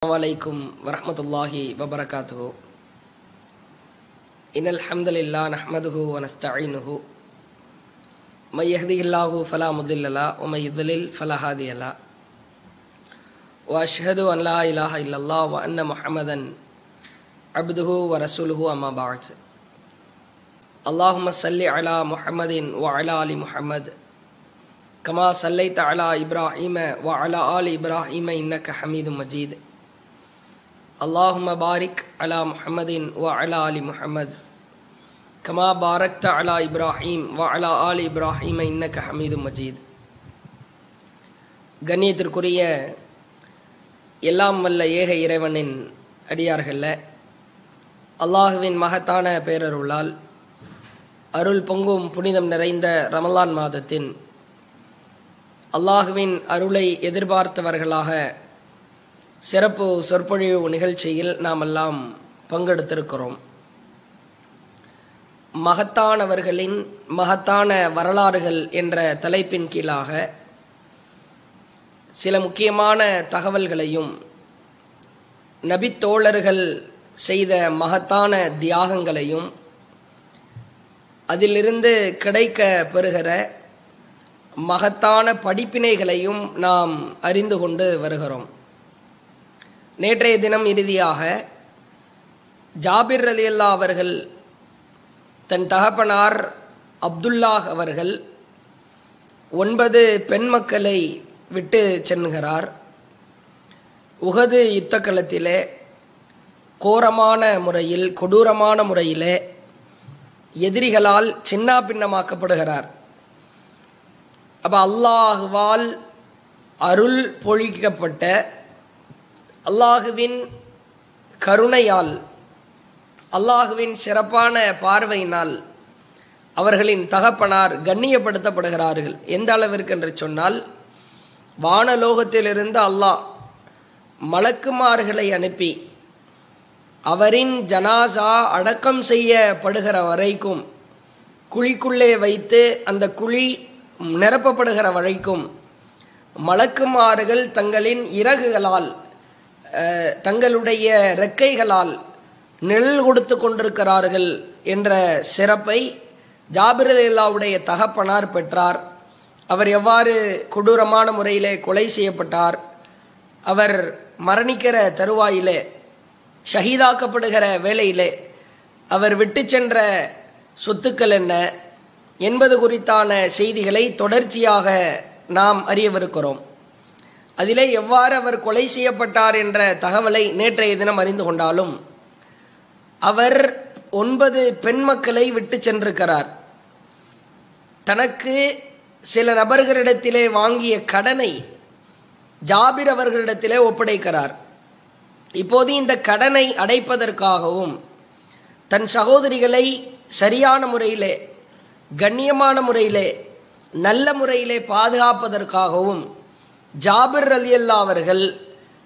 السلام عليكم ورحمة الله وبركاته. إن الحمد لله نحمده ونستعينه. من يهده الله فلا مضل له ومن يضلل فلا هادي له. وأشهد أن لا إله إلا الله وأن محمدا عبده ورسوله أما بعد. اللهم صل على محمد وعلى آل محمد. كما صليت على إبراهيم وعلى آل إبراهيم إنك حميد مجيد. அல்லாஹும பாரிக் அலா முஹமதின் வ அலா அலி முஹமத் கமா பாரக்த அலா இப்ராஹீம் வ அலா ஆலி இப்ராஹீம் இன்னக்க ஹமீது மஜீத் கண்ணியத்திற்குரிய எல்லாம் வல்ல ஏக இறைவனின் அடியார்களில் அல்லாஹுவின் மகத்தான பேரருளால் அருள் பொங்கும் புனிதம் நிறைந்த ரமலான் மாதத்தின் அல்லாஹுவின் அருளை எதிர்பார்த்தவர்களாக சிறப்பு சொற்பொழிவு நிகழ்ச்சியில் நாம் எல்லாம் பங்கெடுத்திருக்கிறோம். மகத்தானவர்களின் மகத்தான வரலாறுகள் என்ற தலைப்பின் கீழாக சில முக்கியமான தகவல்களையும் நபித்தோழர்கள் செய்த மகத்தான தியாகங்களையும் அதிலிருந்து கிடைக்க பெறுகிற மகத்தான படிப்பினைகளையும் நாம் அறிந்து கொண்டு வருகிறோம். நேற்றைய தினம் இறுதியாக ஜாபிர் ரலியல்லா அவர்கள் தன் தகப்பனார் அப்துல்லாஹ் அவர்கள் ஒன்பது பெண் மக்களை விட்டு சென்கிறார். உகது யுத்த களத்திலே கோரமான முறையில் கொடூரமான முறையிலே எதிரிகளால் சின்னா பின்னமாக்கப்படுகிறார் அப்போ அல்லாஹுவால் அருள் பொழிக்கப்பட்ட அல்லாஹுவின் கருணையால் அல்லாஹுவின் சிறப்பான பார்வையினால் அவர்களின் தகப்பனார் கண்ணியப்படுத்தப்படுகிறார்கள். எந்த அளவிற்கு என்று சொன்னால் வானலோகத்திலிருந்து அல்லாஹ் மலக்குமார்களை அனுப்பி அவரின் ஜனாசா அடக்கம் செய்யப்படுகிற வரைக்கும் குழிக்குள்ளே வைத்து அந்த குழி நிரப்பப்படுகிற வரைக்கும் மலக்குமாறுகள் தங்களின் இறகுகளால் தங்களுடைய ரெக்கைகளால் நிழல் கொடுத்து கொண்டிருக்கிறார்கள் என்ற சிறப்பை ஜாபிரதேல்லாவுடைய தகப்பனார் பெற்றார். அவர் எவ்வாறு கொடூரமான முறையிலே கொலை செய்யப்பட்டார். அவர் மரணிக்கிற தருவாயிலே ஷஹீதாக்கப்படுகிற வேளையிலே அவர் விட்டு சென்ற சொத்துக்கள் என்ன என்பது குறித்தான செய்திகளை தொடர்ச்சியாக நாம் அறியவிருக்கிறோம். அதிலே எவ்வாறு அவர் கொலை செய்யப்பட்டார் என்ற தகவலை நேற்றைய தினம் அறிந்து கொண்டாலும் அவர் ஒன்பது பெண் மக்களை விட்டு சென்றிருக்கிறார். தனக்கு சில நபர்களிடத்திலே வாங்கிய கடனை ஜாபிர் அவர்களிடத்திலே ஒப்படைக்கிறார். இப்போது இந்த கடனை அடைப்பதற்காகவும் தன் சகோதரிகளை சரியான முறையிலே கண்ணியமான முறையிலே நல்ல முறையிலே பாதுகாப்பதற்காகவும் ஜாபிர் அலி அல்லா அவர்கள்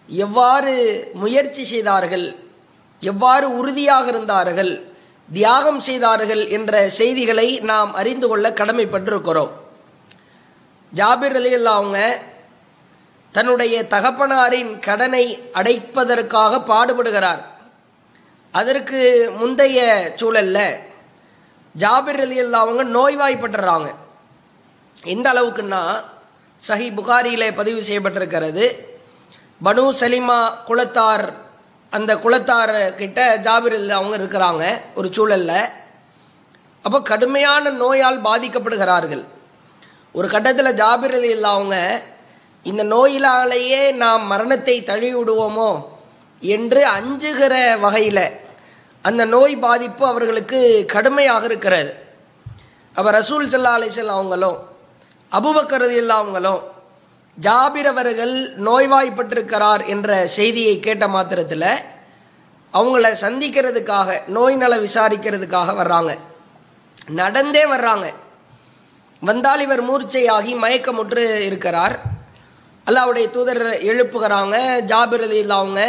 எவ்வாறு முயற்சி செய்தார்கள் எவ்வாறு உறுதியாக இருந்தார்கள் தியாகம் செய்தார்கள் என்ற செய்திகளை நாம் அறிந்து கொள்ள கடமைப்பட்டிருக்கிறோம். ஜாபிர் அலி அல்லா அவங்க தன்னுடைய தகப்பனாரின் கடனை அடைப்பதற்காக பாடுபடுகிறார். அதற்கு முந்தைய சூழல்ல ஜாபிர் அலி அல்லா அவங்க நோய்வாய்ப்பட்டுறாங்க. எந்த அளவுக்குன்னா சஹி புகாரியிலே பதிவு செய்யப்பட்டிருக்கிறது. பனு சலிமா குளத்தார் அந்த குளத்தார் கிட்ட ஜாபிர் அவங்க இருக்கிறாங்க ஒரு சூழலில். அப்போ கடுமையான நோயால் பாதிக்கப்படுகிறார்கள். ஒரு கட்டத்தில் ஜாபிர் அலி அவங்க இந்த நோயிலாலேயே நாம் மரணத்தை தழுவி விடுவோமோ என்று அஞ்சுகிற வகையில் அந்த நோய் பாதிப்பு அவர்களுக்கு கடுமையாக இருக்கிறது. அப்போ ரசூல் சல்லா அலிசல் அவங்களும் அபுபக்கரது இல்லாமங்களும் ஜாபிர் அவர்கள் நோய்வாய்ப்பட்டிருக்கிறார் என்ற செய்தியை கேட்ட மாத்திரத்தில் அவங்கள சந்திக்கிறதுக்காக நோய் நல விசாரிக்கிறதுக்காக வர்றாங்க. நடந்தே வர்றாங்க. வந்தால் இவர் மூர்ச்சையாகி மயக்கமுற்று இருக்கிறார். அல்லாவுடைய தூதர் எழுப்புகிறாங்க ஜாபிரதி இல்லாமங்க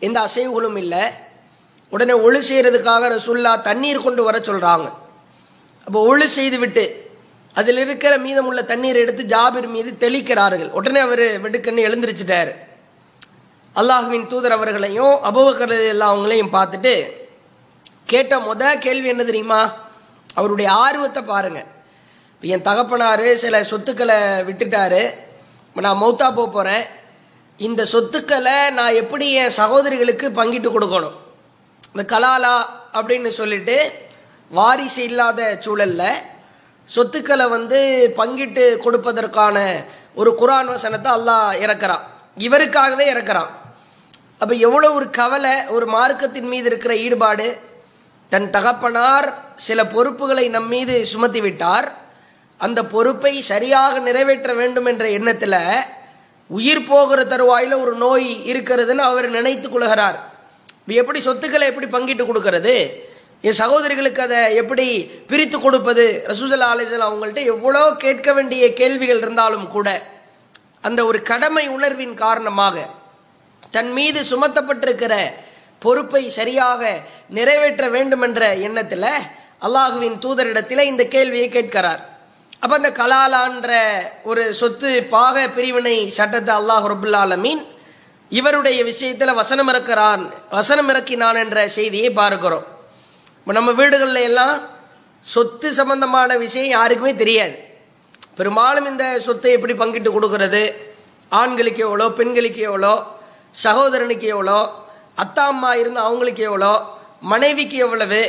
எந்த அசைவுகளும் இல்லை. உடனே ஒழு செய்கிறதுக்காக ரசுல்லா தண்ணீர் கொண்டு வர சொல்கிறாங்க அப்போ ஒழு செய்து விட்டு அதில் இருக்கிற மீதமுள்ள தண்ணீர் எடுத்து ஜாபிர் மீது தெளிக்கிறார்கள். உடனே அவர் வெடுக்கன்னு எழுந்திருச்சிட்டார். அல்லாஹுவின் தூதர் அவர்களையும் அபுபக்கர் எல்லா அவங்களையும் பார்த்துட்டு கேட்ட முத கேள்வி என்ன தெரியுமா? அவருடைய ஆர்வத்தை பாருங்க. இப்போ என் தகப்பனாரு சில சொத்துக்களை விட்டுட்டாரு. இப்போ நான் மௌத்தா போக போகிறேன் இந்த சொத்துக்களை நான் எப்படி என் சகோதரிகளுக்கு பங்கிட்டு கொடுக்கணும்? இந்த கலாலா அப்படின்னு சொல்லிட்டு வாரிசு இல்லாத சூழலில் சொத்துக்களை வந்து பங்கிட்டு கொடுப்பதற்கான ஒரு குரான் வசனத்தை அல்லாஹ் இறக்குறான். இவருக்காகவே இறக்குறான். அப்போ எவ்வளோ ஒரு கவலை ஒரு மார்க்கத்தின் மீது இருக்கிற ஈடுபாடு தன் தகப்பனார் சில பொறுப்புகளை நம் மீது சுமத்தி விட்டார். அந்த பொறுப்பை சரியாக நிறைவேற்ற வேண்டும் என்ற எண்ணத்தில் உயிர் போகிற தருவாயில் ஒரு நோய் இருக்கிறதுன்னு அவர் நினைத்து கொள்கிறார். எப்படி சொத்துக்களை எப்படி பங்கிட்டு கொடுக்கறது? என் சகோதரிகளுக்கு அதை எப்படி பிரித்து கொடுப்பது? ரசூசல்லா அலிசல் அவங்கள்ட்ட எவ்வளோ கேட்க வேண்டிய கேள்விகள் இருந்தாலும் கூட அந்த ஒரு கடமை உணர்வின் காரணமாக தன் மீது சுமத்தப்பட்டிருக்கிற பொறுப்பை சரியாக நிறைவேற்ற வேண்டும் என்ற எண்ணத்தில் அல்லாஹுவின் தூதரிடத்தில் இந்த கேள்வியை கேட்கிறார். அப்போ அந்த கலாலான்ற ஒரு சொத்து பாக பிரிவினை சட்டத்தை அல்லாஹ் ரபுல்லாலமீன் இவருடைய விஷயத்தில் வசனம் இறக்கிறான் வசனம் இறக்கினான் என்ற செய்தியை பார்க்கிறோம். இப்போ நம்ம வீடுகளில் எல்லாம் சொத்து சம்பந்தமான விஷயம் யாருக்குமே தெரியாது. பெரும்பாலும் இந்த சொத்தை எப்படி பங்கிட்டு கொடுக்கறது? ஆண்களுக்கு எவ்வளோ பெண்களுக்கு எவ்வளோ சகோதரனுக்கு எவ்வளோ அத்தா அம்மா இருந்து அவங்களுக்கு எவ்வளோ மனைவிக்கு எவ்வளவு?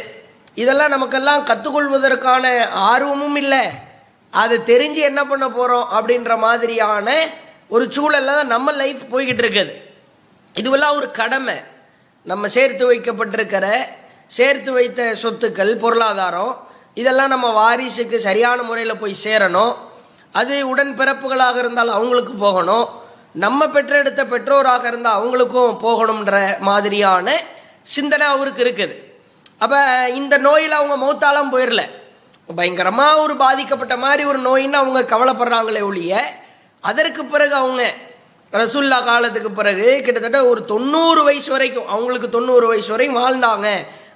இதெல்லாம் நமக்கெல்லாம் கற்றுக்கொள்வதற்கான ஆர்வமும் இல்லை. அதை தெரிஞ்சு என்ன பண்ண போகிறோம் அப்படின்ற மாதிரியான ஒரு சூழல்ல தான் நம்ம லைஃப் போய்கிட்டு இருக்குது. இதுவெல்லாம் ஒரு கடமை. நம்ம சேர்த்து வைக்கப்பட்டிருக்கிற சேர்த்து வைத்த சொத்துக்கள் பொருளாதாரம் இதெல்லாம் நம்ம வாரிசுக்கு சரியான முறையில் போய் சேரணும். அது உடன் பிறப்புகளாக இருந்தால் அவங்களுக்கு போகணும். நம்ம பெற்றெடுத்த பெற்றோராக இருந்தால் அவங்களுக்கும் போகணுன்ற மாதிரியான சிந்தனை அவருக்கு இருக்குது. அப்போ இந்த நோயில் அவங்க மௌத்தாலாம் போயிடல பயங்கரமாக ஒரு பாதிக்கப்பட்ட மாதிரி ஒரு நோயின்னு அவங்க கவலைப்படுறாங்களே ஒழிய அதற்கு பிறகு அவங்க ரசுல்லா காலத்துக்கு பிறகு கிட்டத்தட்ட ஒரு தொண்ணூறு வயசு வரைக்கும் அவங்களுக்கு தொண்ணூறு வயசு வரைக்கும் வாழ்ந்தாங்க.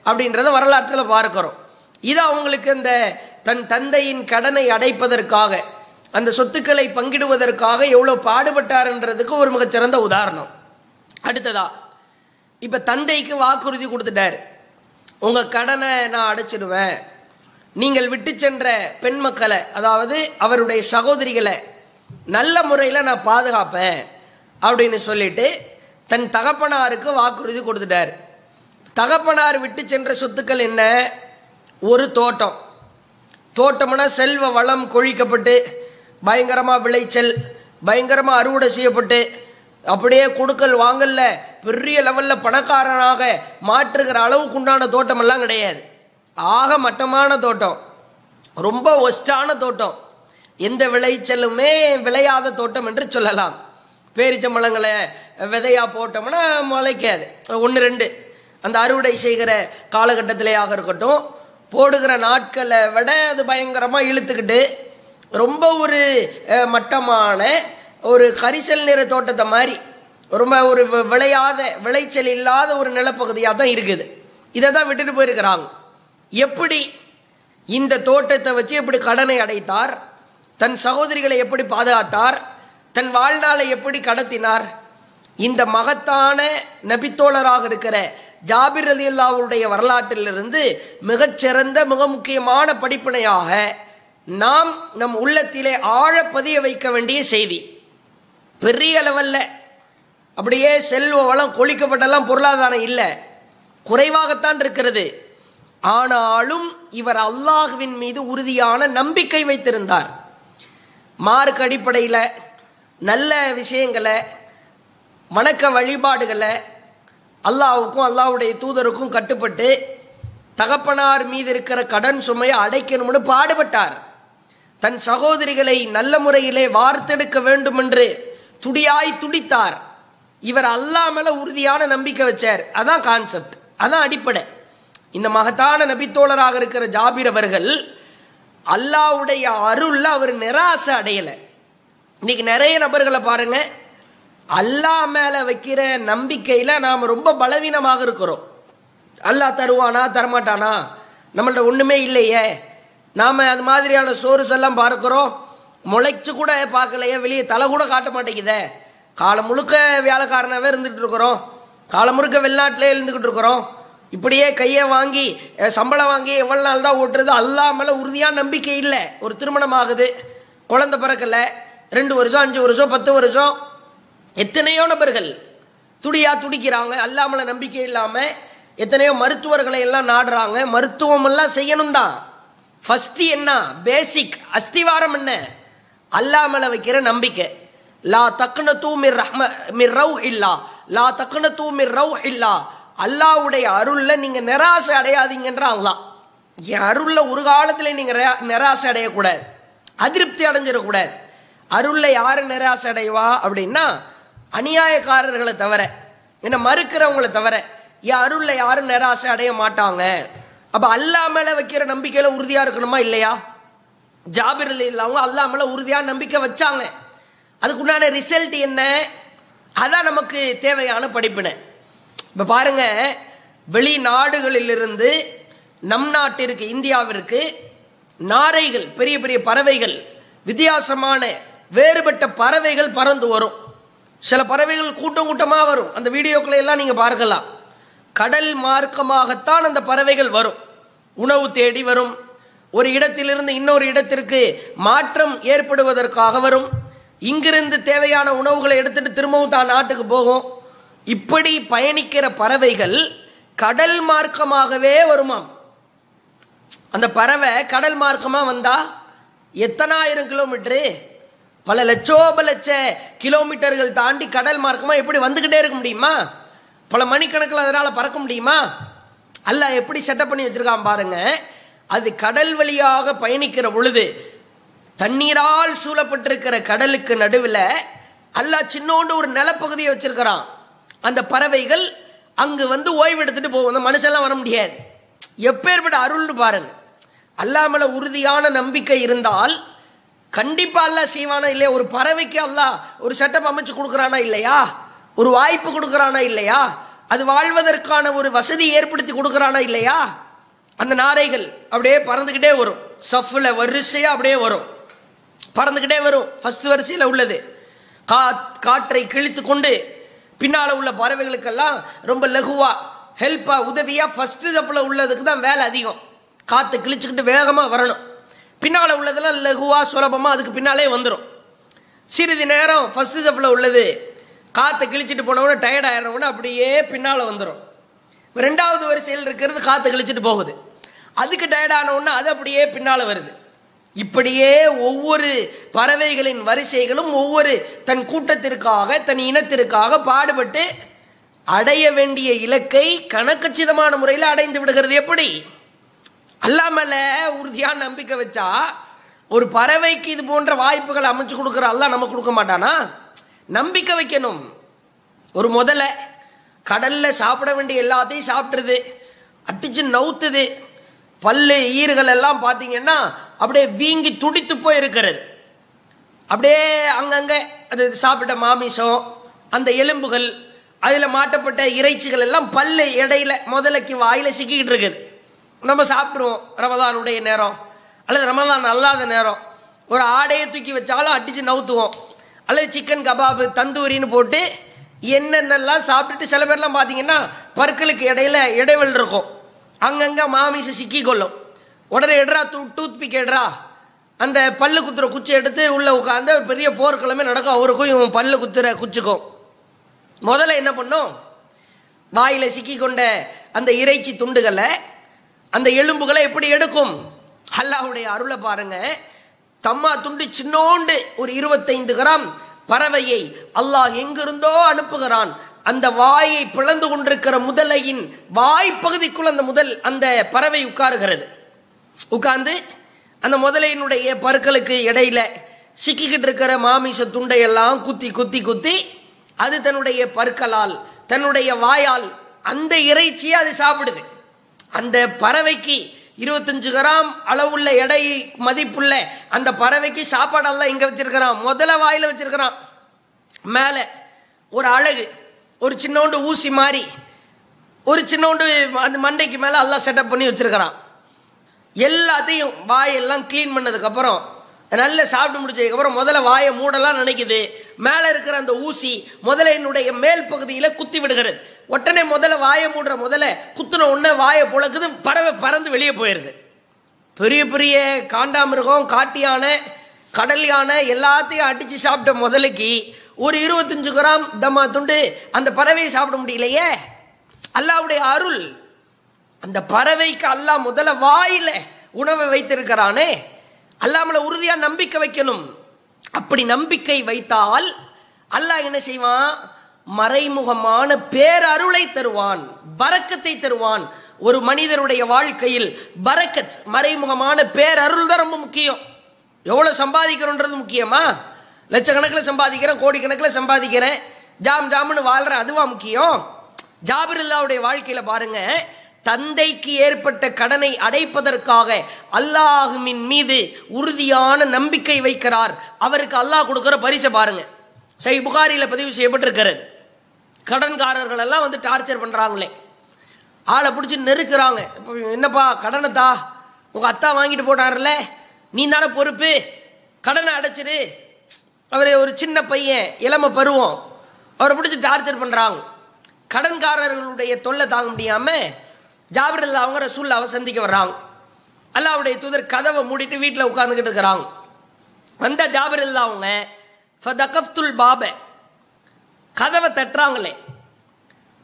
அப்படின்றத வரலாற்றில் பார்க்கிறோம். இது அவங்களுக்கு அந்த தன் தந்தையின் கடனை அடைப்பதற்காக அந்த சொத்துக்களை பங்கிடுவதற்காக எவ்வளவு பாடுபட்டாருன்றதுக்கு ஒரு மிகச்சிறந்த உதாரணம். அடுத்ததா இப்ப தந்தைக்கு வாக்குறுதி கொடுத்துட்டாரு. உங்க கடனை நான் அடைச்சிடுவேன் நீங்கள் விட்டு சென்ற பெண் மக்களை அதாவது அவருடைய சகோதரிகளை நல்ல முறையில் நான் பாதுகாப்பேன் அப்படின்னு சொல்லிட்டு தன் தகப்பனாருக்கு வாக்குறுதி கொடுத்துட்டார். தகப்பனார் விட்டு சென்ற சொத்துக்கள் என்ன? ஒரு தோட்டம். தோட்டம்னா செல்வ வளம் கொழிக்கப்பட்டு பயங்கரமாக விளைச்சல் பயங்கரமாக அறுவடை செய்யப்பட்டு அப்படியே கொடுக்கல் வாங்கல்ல பெரிய லெவலில் பணக்காரனாக மாற்றுகிற அளவுக்கு உண்டான தோட்டமெல்லாம் கிடையாது. ஆக மட்டமான தோட்டம். ரொம்ப ஒஸ்டான தோட்டம். எந்த விளைச்சலுமே விளையாத தோட்டம் என்று சொல்லலாம். பேரிச்சம்பழங்களை விதையாக போட்டோம்னா முளைக்காது. ஒன்று ரெண்டு. அந்த அறுவடை செய்கிற காலகட்டத்திலேயாக இருக்கட்டும் போடுகிற நாட்களை விட அது பயங்கரமாக இழுத்துக்கிட்டு ரொம்ப ஒரு மட்டமான ஒரு கரிசல் நிற தோட்டத்தை மாதிரி ரொம்ப ஒரு விளையாத விளைச்சல் இல்லாத ஒரு நிலப்பகுதியாக தான் இருக்குது. இதை தான் விட்டுட்டு போயிருக்கிறாங்க. எப்படி இந்த தோட்டத்தை வச்சு எப்படி கடனை அடைத்தார்? தன் சகோதரிகளை எப்படி பாதுகாத்தார்? தன் வாழ்நாளை எப்படி கடத்தினார்? இந்த மகத்தான நபித்தோழராக இருக்கிற ஜாபிர் அலி அல்லாவுடைய வரலாற்றிலிருந்து மிகச்சிறந்த மிக முக்கியமான படிப்பினையாக நாம் நம் உள்ளத்திலே ஆழ பதிய வைக்க வேண்டிய செய்தி. பெரிய அளவல்ல. அப்படியே செல்வ வளம் கொளிக்கப்பட்டெல்லாம் பொருளாதாரம் இல்லை. குறைவாகத்தான் இருக்கிறது. ஆனாலும் இவர் அல்லாஹுவின் மீது உறுதியான நம்பிக்கை வைத்திருந்தார். மார்க் அடிப்படையில் நல்ல விஷயங்களை வணக்க வழிபாடுகளை அல்லாவுக்கும் அல்லாவுடைய தூதருக்கும் கட்டுப்பட்டு தகப்பனார் மீது இருக்கிற கடன் சுமையை அடைக்கணும்னு பாடுபட்டார். தன் சகோதரிகளை நல்ல முறையிலே வார்த்தெடுக்க வேண்டும் என்று துடியாய் துடித்தார். இவர் அல்லாஹ் மேல உறுதியான நம்பிக்கை வச்சார். அதான் கான்செப்ட் அதான் அடிப்படை. இந்த மகத்தான நபித்தோழராக இருக்கிற ஜாபீர் அவர்கள் அல்லாஹ்வுடைய அருள்ல அவர் நிராசை அடையலை. இன்னைக்கு நிறைய நபர்களை பாருங்க அல்லாஹ் மேல வைக்கிற நம்பிக்கையில நாம ரொம்ப பலவீனமாக இருக்கிறோம். அல்லாஹ் தருவானா தரமாட்டானா? நம்மள்ட்ட ஒண்ணுமே இல்லையே. நாம அது மாதிரியான சோர்ஸ் எல்லாம் பார்க்கிறோம். முளைச்சு கூட பார்க்கலையே வெளியே தலை கூட காட்ட மாட்டேங்குதே. காலம் முழுக்க வியாழக்காரனாகவே இருந்துகிட்டு இருக்கிறோம். காலம் முழுக்க வெளிநாட்டிலே இருந்துக்கிட்டு இருக்கிறோம். இப்படியே கையை வாங்கி சம்பளம் வாங்கி எவ்வளோ நாள் தான் ஓட்டுறது? அல்லாமல் உறுதியாக உறுதியான நம்பிக்கை இல்லை. ஒரு திருமணம் ஆகுது. குழந்தை பிறக்கல. ரெண்டு வருஷம் அஞ்சு வருஷம் பத்து வருஷம். எத்தனையோ நபர்கள் துடியா துடிக்கிறாங்க அல்லாமல நம்பிக்கை இல்லாம எத்தனையோ மருத்துவர்களை எல்லாம் நாடுறாங்க. மருத்துவம் எல்லாம் செய்யணும் தான். ஃபர்ஸ்ட் என்ன? பேசிக் அஸ்திவாரம் என்ன? அல்லாமல வைக்கிற நம்பிக்கை. லா தக்குன தூ மிர் ரஹ்ம மிர் ரவ் இல்லா. லா தக்குன தூ மிர் ரவ் இல்லா. அல்லாவுடைய அருள்ல நீங்க நிராசை அடையாதீங்கன்றாங்களாம். என் அருள்ல ஒரு காலத்துல நீங்க நிராசை அடையக்கூடாது. அதிருப்தி அடைஞ்சிடக்கூடாது. அருள்ல யாரு நிராசை அடைவா அப்படின்னா அநியாயக்காரர்களை தவிர என்ன மறுக்கிறவங்களை தவிர என் அருள்ல யாரும் நிராசை அடைய மாட்டாங்க. அப்ப அல்லா மேல வைக்கிற நம்பிக்கையில உறுதியா இருக்கணுமா இல்லையா? ஜாபிர் அலி அவங்க அல்லா மேல உறுதியா நம்பிக்கை வச்சாங்க. அதுக்குண்டான ரிசல்ட் என்ன? அதான் நமக்கு தேவையான படிப்பினை. இப்ப பாருங்க வெளிநாடுகளிலிருந்து நம் நாட்டிற்கு இந்தியாவிற்கு நாரைகள் பெரிய பெரிய பறவைகள் வித்தியாசமான வேறுபட்ட பறவைகள் பறந்து வரும். சில பறவைகள் கூட்டம் கூட்டமாக வரும். அந்த வீடியோக்களை எல்லாம் நீங்கள் பார்க்கலாம். கடல் மார்க்கமாகத்தான் அந்த பறவைகள் வரும். உணவு தேடி வரும். ஒரு இடத்திலிருந்து இன்னொரு இடத்திற்கு மாற்றம் ஏற்படுவதற்காக வரும். இங்கிருந்து தேவையான உணவுகளை எடுத்துட்டு திரும்பவும் தான் நாட்டுக்கு போகும். இப்படி பயணிக்கிற பறவைகள் கடல் மார்க்கமாகவே வருமாம். அந்த பறவை கடல் மார்க்கமாக வந்தா எத்தனாயிரம் கிலோமீட்டரு பல லட்சோப லட்ச கிலோமீட்டர்கள் தாண்டி கடல் மார்க்கமா எப்படி வந்துகிட்டே இருக்க முடியுமா? பல மணிக்கணக்கில் அதனால பறக்க முடியுமா? அல்லாஹ் எப்படி செட்டப் பண்ணி வச்சிருக்கான் பாருங்க. அது கடல் வழியாக பயணிக்கிற பொழுது தண்ணீரால் சூழப்பட்டிருக்கிற கடலுக்கு நடுவில் அல்லாஹ் சின்னோண்டு ஒரு நிலப்பகுதியை வச்சிருக்கிறான். அந்த பறவைகள் அங்கு வந்து ஓய்வு எடுத்துட்டு போகும். அந்த மனுஷெல்லாம் வர முடியாது. எப்பேற்பட்ட அருள்னு பாருங்க. அல்லாமல உறுதியான நம்பிக்கை இருந்தால் கண்டிப்பா அல்ல செய்வானா இல்லையா? ஒரு பறவைக்கு அல்ல ஒரு செட்டப் அமைச்சு கொடுக்கறானா இல்லையா? ஒரு வாய்ப்பு கொடுக்கறானா இல்லையா? அது வாழ்வதற்கான ஒரு வசதி ஏற்படுத்தி கொடுக்கறானா இல்லையா? அந்த நாரைகள் அப்படியே பறந்துகிட்டே வரும். சஃப்ல வரிசையா அப்படியே வரும். பறந்துகிட்டே வரும். ஃபர்ஸ்ட் வரிசையில் உள்ளது. கா காற்றை கிழித்து கொண்டு பின்னால உள்ள பறவைகளுக்கெல்லாம் ரொம்ப லகுவா ஹெல்ப்பா உதவியா ஃபர்ஸ்ட் ஸ்டெப்ல உள்ளதுக்கு தான் வேலை அதிகம். காற்றை கிழிச்சுக்கிட்டு வேகமா வரணும். பின்னால் உள்ளதெல்லாம் லகுவாக சுலபமாக அதுக்கு பின்னாலே வந்துடும் சிறிது நேரம் ஃபஸ்ட்டு ஸ்டெப்பில் உள்ளது. காற்றை கிழிச்சிட்டு போனவுடனே டயர்ட் ஆயிடுறவொடனே அப்படியே பின்னால் வந்துடும் ரெண்டாவது வரிசையில் இருக்கிறது காற்று கிழிச்சிட்டு போகுது. அதுக்கு டயர்ட் ஆனவுடனே அது அப்படியே பின்னால் வருது. இப்படியே ஒவ்வொரு பறவைகளின் வரிசைகளும் ஒவ்வொரு தன் கூட்டத்திற்காக தன் இனத்திற்காக பாடுபட்டு அடைய வேண்டிய இலக்கை கணக்கச்சிதமான முறையில் அடைந்து விடுகிறது. எப்படி? அல்லாமல உறுதியான நம்பிக்கை வச்சா ஒரு பறவைக்கு இது போன்ற வாய்ப்புகளை அமைச்சு கொடுக்கிற அல்லாஹ் நம்ம கொடுக்க மாட்டானா? நம்பிக்கை வைக்கணும். ஒரு முதல்ல கடல்ல சாப்பிட வேண்டிய எல்லாத்தையும் சாப்பிட்டுருது. அடிச்சு நவுத்துது. பல்லு ஈறுகள் எல்லாம் பார்த்தீங்கன்னா அப்படியே வீங்கி துடித்து போய் இருக்கிறது அப்படியே அங்கங்க அது சாப்பிட்ட மாமிசம் அந்த எலும்புகள் அதில் மாட்டப்பட்ட இறைச்சிகள் எல்லாம் பல்லு இடையில முதலைக்கு வாயில சிக்கிக்கிட்டு இருக்குது. நம்ம சாப்பிட்ருவோம் ரமதானுடைய நேரம். அல்லது ரமதான் அல்லாத நேரம். ஒரு ஆடையை தூக்கி வச்சாலும் அடிச்சு நவுத்துவோம். அல்லது சிக்கன் கபாபு தந்தூரின்னு போட்டு என்னென்னலாம் சாப்பிட்டுட்டு சில பேர்லாம் பார்த்தீங்கன்னா பற்களுக்கு இடையில இடைவெளி இருக்கும். அங்கங்கே மாமிசம் சிக்கி கொள்ளும் உடனே எடுறா டூ டூத் பிக் எடுறா. அந்த பல்லு குத்துற குச்சி எடுத்து உள்ள உட்காந்து ஒரு பெரிய போர்க்கிழமை நடக்கும். அவருக்கும் இவன் பல்லு குத்துற குச்சிக்கும். முதல்ல என்ன பண்ணும்? வாயில சிக்கி கொண்ட அந்த இறைச்சி துண்டுகளை அந்த எலும்புகளை எப்படி எடுக்கும்? அல்லாஹுடைய அருளை பாருங்க. தம்மா துண்டு சின்னோண்டு ஒரு இருபத்தைந்து கிராம் பறவையை அல்லாஹ் எங்கிருந்தோ அனுப்புகிறான். அந்த வாயை பிளந்து கொண்டிருக்கிற முதலையின் வாய் பகுதிக்குள் அந்த முதல் அந்த பறவை உட்காருகிறது. உட்கார்ந்து அந்த முதலையினுடைய பற்களுக்கு இடையில சிக்கிக்கிட்டு இருக்கிற மாமிச துண்டையெல்லாம் குத்தி குத்தி குத்தி அது தன்னுடைய பற்களால் தன்னுடைய வாயால் அந்த இறைச்சியை அது சாப்பிடுது. அந்த பறவைக்கு இருபத்தஞ்சு கிராம் அளவுள்ள எடை மதிப்புள்ள அந்த பறவைக்கு சாப்பாடெல்லாம் இங்கே வச்சிருக்கிறான். முதல்ல வாயில வச்சிருக்கிறான். மேல ஒரு அழகு ஒரு சின்னோண்டு ஊசி மாதிரி ஒரு சின்னோண்டு அந்த மண்டைக்கு மேல எல்லாம் செட்டப் பண்ணி வச்சிருக்கிறான். எல்லாத்தையும் வாயெல்லாம் க்ளீன் பண்ணதுக்கு அப்புறம் நல்லா சாப்பிட்டு முடிச்சதுக்கப்புறம் முதல்ல வாயை மூடலாம் நினைக்குது. மேலே இருக்கிற அந்த ஊசி முதல்ல என்னுடைய மேல் பகுதியில் குத்தி விடுகிறது. உடனே முதல்ல வாயை மூடுற முதல்ல குத்துன உடனே வாயை புழக்குது பறவை பறந்து வெளியே போயிருது. பெரிய பெரிய காண்டாமிருகம் காட்டு யானை கடல் யானை எல்லாத்தையும் அடித்து சாப்பிட்ட முதலுக்கு ஒரு இருபத்தஞ்சு கிராம் தம்மா துண்டு அந்த பறவையை சாப்பிட முடியலையே? அல்லாவுடைய அருள். அந்த பறவைக்கு அல்லாஹ் முதல்ல வாயில உணவை வைத்திருக்கிறானே? அல்லாமல உறுதியா நம்பிக்கை வைக்கணும். அப்படி நம்பிக்கை வைத்தால் அல்லாஹ் என்ன செய்வான்? மறைமுகமான பேரருளை தருவான் பறக்கத்தை தருவான். ஒரு மனிதருடைய வாழ்க்கையில் பறக்கத் மறைமுகமான பேரருள் தான் ரொம்ப முக்கியம். எவ்வளவு சம்பாதிக்கிறோன்றது முக்கியமா? லட்சக்கணக்கில் சம்பாதிக்கிறேன் கோடிக்கணக்கில் சம்பாதிக்கிறேன் ஜாம் ஜாம்னு வாழ்றேன் அதுவா முக்கியம்? ஜாபிருல்லாவுடைய வாழ்க்கையில பாருங்க தந்தைக்கு ஏற்பட்ட கடனை அடைப்பதற்காக அல்லாஹுவின் மீது உறுதியான நம்பிக்கை வைக்கிறார். அவருக்கு அல்லாஹ் கொடுக்கிற பரிசை பாருங்க. சை புகாரியில் பதிவு செய்யப்பட்டிருக்கிறது. கடன்காரர்கள் எல்லாம் வந்து டார்ச்சர் பண்றாங்களே. ஆளை பிடிச்சி நெருக்கிறாங்க. இப்போ என்னப்பா கடனை தா உங்க அத்தா வாங்கிட்டு போட்டார்ல நீ தானே பொறுப்பு? கடனை அடைச்சிரு. அவரை ஒரு சின்ன பையன் இளம பருவம். அவரை பிடிச்சி டார்ச்சர் பண்றாங்க. கடன்காரர்களுடைய தொல்லை தாங்க முடியாம ஜாபிர் அல்லா அவங்க ரசூல் அவ சந்திக்க வர்றாங்க. அல்லாவுடைய தூதர் கதவை மூடிட்டு வீட்டில் உட்கார்ந்துக்கிட்டு இருக்கிறாங்க. வந்த ஜாபிர் அல்லா அவங்க ஃபதகஃப்துல் பாப. கதவை தட்டுறாங்களே.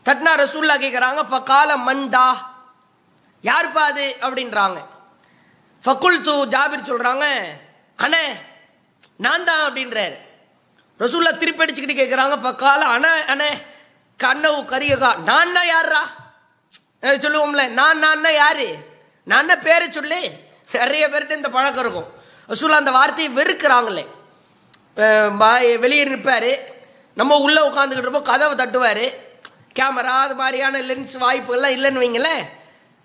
தட்னா ரசூல்லா கேட்குறாங்க ஃபகால மந்தா யாருப்பா அது? அப்படின்றாங்க. ஃபகுல் தூ ஜாபிர் சொல்கிறாங்க அண்ணே நான் தான் அப்படின்றாரு. ரசூல்லா திருப்பி அடிச்சுக்கிட்டு கேட்குறாங்க ஃபகால அண்ணே அண்ணே கண்ணவு கரியகா நான் தான் யார்ரா? சொல்லுவோம்ல. நான் நான் யாரு? நான் பேரை சொல்லு நிறைய பேர்கிட்ட இந்த பழக்கம் இருக்கும். ரசூல்லா அந்த வார்த்தையை வெறுக்கிறாங்களே. பாய் வெளியே நிற்பாரு. நம்ம உள்ளே உட்காந்துக்கிட்டு இருப்போம். கதவை தட்டுவார். கேமரா அது மாதிரியான லென்ஸ் வாய்ப்புகள்லாம் இல்லைன்னு வைங்களேன்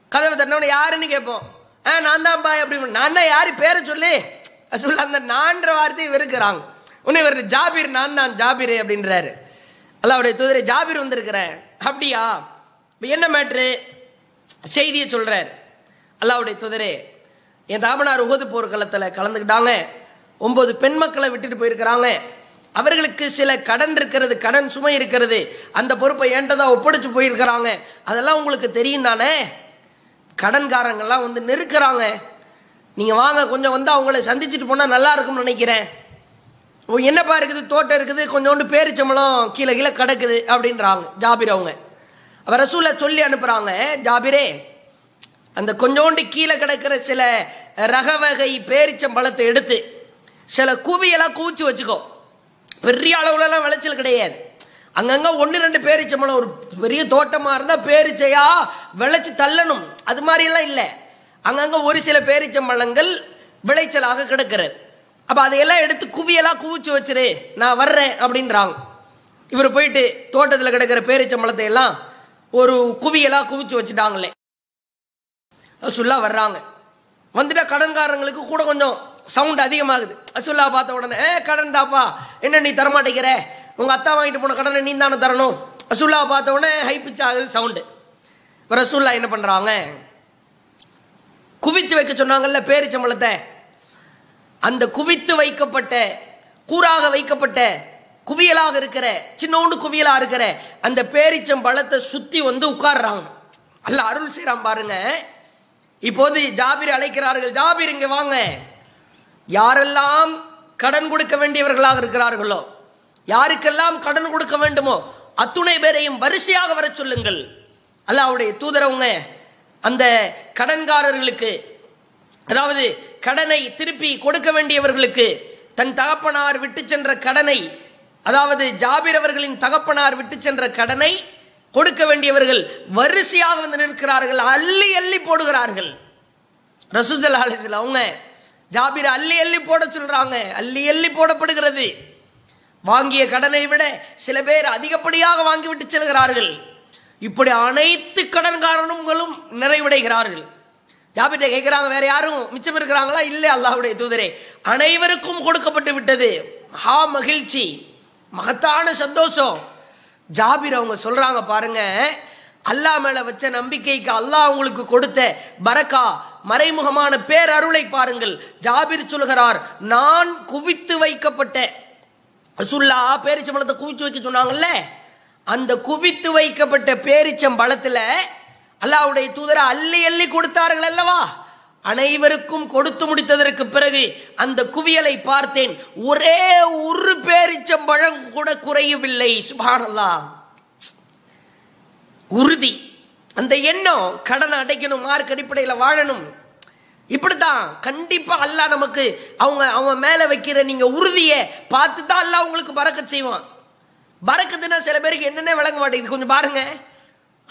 கதவை தட்டினவன யாருன்னு கேட்போம். ஆ நான் தான் பாய் அப்படி நான் தான் யாரு? பேரை சொல்லு ரசூல்லா அந்த நான்ற வார்த்தையை வெறுக்கிறாங்க. உன்னை இவர் ஜாபீர் நான் தான் ஜாபீர் அப்படின்றாரு. அல்லாவுடைய தூதரை ஜாபீர் வந்திருக்கிறேன். அப்படியா? என்ன மேட்ரு செய்தியை சொல்கிறார் அல்லாவுடைய துதரே என் தாமனார் உகது போர்க்களத்தில் கலந்துக்கிட்டாங்க. ஒன்பது பெண் மக்களை விட்டுட்டு போயிருக்கிறாங்க. அவர்களுக்கு சில கடன் இருக்கிறது கடன் சுமை இருக்கிறது. அந்த பொறுப்பை ஏண்டதா ஒப்படைச்சு போயிருக்கிறாங்க. அதெல்லாம் உங்களுக்கு தெரியும் தானே? கடன்காரங்கள்லாம் வந்து நெருக்கிறாங்க. நீங்க வாங்க கொஞ்சம் வந்து அவங்கள சந்திச்சுட்டு போனா நல்லா இருக்கும்னு நினைக்கிறேன். ஓ, என்னப்பா இருக்குது? தோட்டம் இருக்குது. கொஞ்சோண்டு பேரிச்சம்பளம் கீழே கீழே கிடக்குது அப்படின்றாங்க. ஜாபிர் அவங்க. அவ ரசூல சொல்லி அனுப்புறாங்க ஜாபிரே அந்த கொஞ்சோண்டு கீழே கிடக்கிற சில ரக வகை பேரிச்சம்பழத்தை எடுத்து சில குவியெல்லாம் கூச்சி வச்சுக்கோ. பெரிய அளவுலலாம் விளைச்சல் கிடையாது. அங்கங்க ஒன்று ரெண்டு பேரிச்சம்பழம் ஒரு பெரிய தோட்டமா இருந்தா பேரிச்சையா விளைச்சு தள்ளணும். அது மாதிரி எல்லாம் இல்லை. அங்கங்க ஒரு சில பேரிச்சம்பழங்கள் விளைச்சலாக கிடக்கிறது அப்ப அதையெல்லாம் எடுத்து குவியெல்லாம் குவிச்சு வச்சிரு நான் வர்றேன் அப்படின்றாங்க. இவர் போயிட்டு தோட்டத்தில் கிடக்கிற பேரிச்சம்பழத்தை எல்லாம் ஒரு குவியெல்லாம் குவிச்சு வச்சுட்டாங்களே. ரசுல்லா வர்றாங்க. வந்துட்டா கடன்காரங்களுக்கு கூட கொஞ்சம் சவுண்ட் அதிகமாகுது. ரசுல்லா பார்த்த உடனே ஏ கடன் தாப்பா என்ன நீ தரமாட்டேங்கிற? உங்க அத்தா வாங்கிட்டு போன கடனை நீ தானே தரணும்? ரசுல்லா பார்த்த உடனே ஹை பிச் ஆகுது சவுண்டு ரசுல்லா என்ன பண்ணுறாங்க குவித்து வைக்க சொன்னாங்கல்ல பேரிச்சம்பளத்தை. அந்த குவித்து வைக்கப்பட்ட கூறாக வைக்கப்பட்ட குவியலாக இருக்கிற சின்னோண்டு குவியலா இருக்கிற அந்த பேரிச்சம் பழத்தை சுத்தி வந்து உட்கார்றாங்க. அல்ல அருள் செய்றான் பாருங்க. இப்போது ஜாபிர் அழைக்கிறார்கள் ஜாபிர் இங்க வாங்க. யாரெல்லாம் கடன் கொடுக்க வேண்டியவர்களாக இருக்கிறார்களோ யாருக்கெல்லாம் கடன் கொடுக்க வேண்டுமோ அத்துணை பேரையும் வரிசையாக வர சொல்லுங்கள். அல்லாவுடைய தூதரவங்க அந்த கடன்காரர்களுக்கு அதாவது கடனை திருப்பி கொடுக்க வேண்டியவர்களுக்கு தன் தகப்பனார் விட்டு சென்ற கடனை அதாவது ஜாபிர் அவர்களின் தகப்பனார் விட்டு சென்ற கடனை கொடுக்க வேண்டியவர்கள் வரிசையாக வந்து நிற்கிறார்கள் அள்ளி அள்ளி போடுகிறார்கள். ரசூஜல் ஆலேஜில் அவங்க ஜாபிர் அள்ளி அள்ளி போட சொல்றாங்க. அள்ளி அள்ளி போடப்படுகிறது. வாங்கிய கடனை விட சில பேர் அதிகப்படியாக வாங்கிவிட்டு செல்கிறார்கள். இப்படி அனைத்து கடன்காரனுங்களும் நிறைவடைகிறார்கள். ஜாபிட்ட கேட்கிறாங்க வேற யாரும் மிச்சம் இருக்கிறாங்களா? இல்லை அல்லாஹுடைய தூதரே. அனைவருக்கும் கொடுக்கப்பட்டு விட்டது. ஹா மகிழ்ச்சி. மகத்தான சந்தோஷம். ஜாபிர் அவங்க சொல்றாங்க பாருங்க அல்லாஹ் மேல வச்ச நம்பிக்கைக்கு அல்லாஹ் உங்களுக்கு கொடுத்த பரக்கா மறைமுகமான பேரருளை பாருங்கள். ஜாபிர் சொல்கிறார் நான் குவித்து வைக்கப்பட்ட ரசூல்லா பேரிச்சம்பழத்தை குவிச்சு வைக்க சொன்னாங்கல்ல அந்த குவித்து வைக்கப்பட்ட பேரிச்சம்பழத்துல அல்லாவுடைய தூதரை அள்ளி அள்ளி கொடுத்தார்கள் அல்லவா? அனைவருக்கும் கொடுத்து முடித்ததற்கு பிறகு அந்த குவியலை பார்த்தேன். ஒரே ஒரு பேரிச்சம்பழம் கூட குறையவில்லை. சுபானல்லா உறுதி. அந்த எண்ணம் கடனை அடைக்கணும் மார்க் அடிப்படையில் வாழணும். இப்படித்தான் கண்டிப்பா அல்லாஹ் நமக்கு அவங்க அவன் மேல வைக்கிற நீங்க உறுதியை பார்த்து தான் அல்லாஹ் உங்களுக்கு பறக்க செய்வான். பறக்குதுன்னா சில பேருக்கு என்னென்ன விளங்க மாட்டேங்குது. கொஞ்சம் பாருங்க.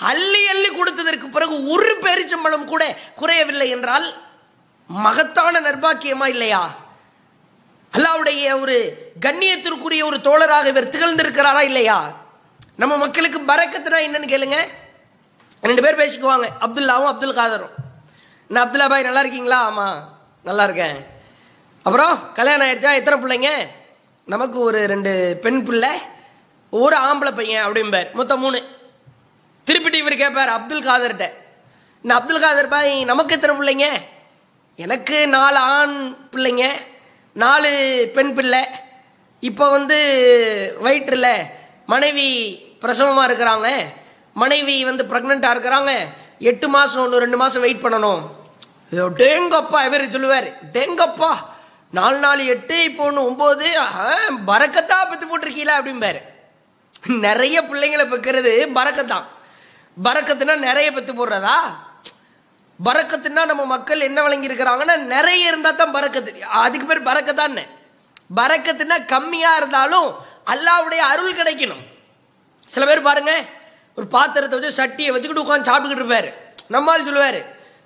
அள்ளி அள்ளி கொடுத்ததற்கு பிறகு ஒரு பேரிச்சம்பளம் கூட குறையவில்லை என்றால் மகத்தான நர்பாக்கியமா இல்லையா? அல்லாவுடைய ஒரு கண்ணியத்திற்குரிய ஒரு தோழராக இவர் திகழ்ந்திருக்கிறாரா இல்லையா? நம்ம மக்களுக்கு பறக்கத்துனா என்னன்னு கேளுங்க. ரெண்டு பேர் பேசிக்குவாங்க. அப்துல்லாவும் அப்துல் காதரும். நான் அப்துல்லா பாய் நல்லா இருக்கீங்களா? ஆமா நல்லா இருக்கேன். அப்புறம் கல்யாணம் ஆயிடுச்சா? எத்தனை பிள்ளைங்க? நமக்கு ஒரு ரெண்டு பெண் பிள்ளை ஒரு ஆம்பளை பையன் அப்படிம்பார். மொத்தம் மூணு. திருப்பிட்டு இவர் கேட்பார் அப்துல் காதர்கிட்ட. இந்த அப்துல் காதர் பாய் நமக்கு எத்தனை பிள்ளைங்க? எனக்கு நாலு ஆண் பிள்ளைங்க நாலு பெண் பிள்ளை. இப்போ வந்து வயிற்றில் மனைவி பிரசவமாக இருக்கிறாங்க. மனைவி வந்து ப்ரெக்னெண்ட்டாக இருக்கிறாங்க. எட்டு மாதம் ஒன்று ரெண்டு மாதம் வெயிட் பண்ணணும். டேங்கப்பா இவர் சொல்லுவார். டேங்கப்பா நாலு நாலு எட்டு இப்போ ஒன்று ஒம்பது பறக்கத்தான் பத்து போட்டிருக்கீங்களா? அப்படிம்பாரு. நிறைய பிள்ளைங்களை பெக்கிறது பறக்கத்தான். பறக்கத்துனா நிறைய பத்து போடுறதா? பறக்கத்துனா நம்ம மக்கள் என்ன வழங்கியிருக்கிறாங்கன்னா நிறைய இருந்தா தான் பறக்கத்து. அதுக்கு பேர் பறக்கத்தான் பறக்கத்துனா கம்மியா இருந்தாலும் அல்லாவுடைய அருள் கிடைக்கணும். சில பேர் பாருங்க ஒரு பாத்திரத்தை வச்சு சட்டியை வச்சுக்கிட்டு உட்காந்து சாப்பிட்டுக்கிட்டு இருப்பாரு. நம்மால் சொல்லுவாரு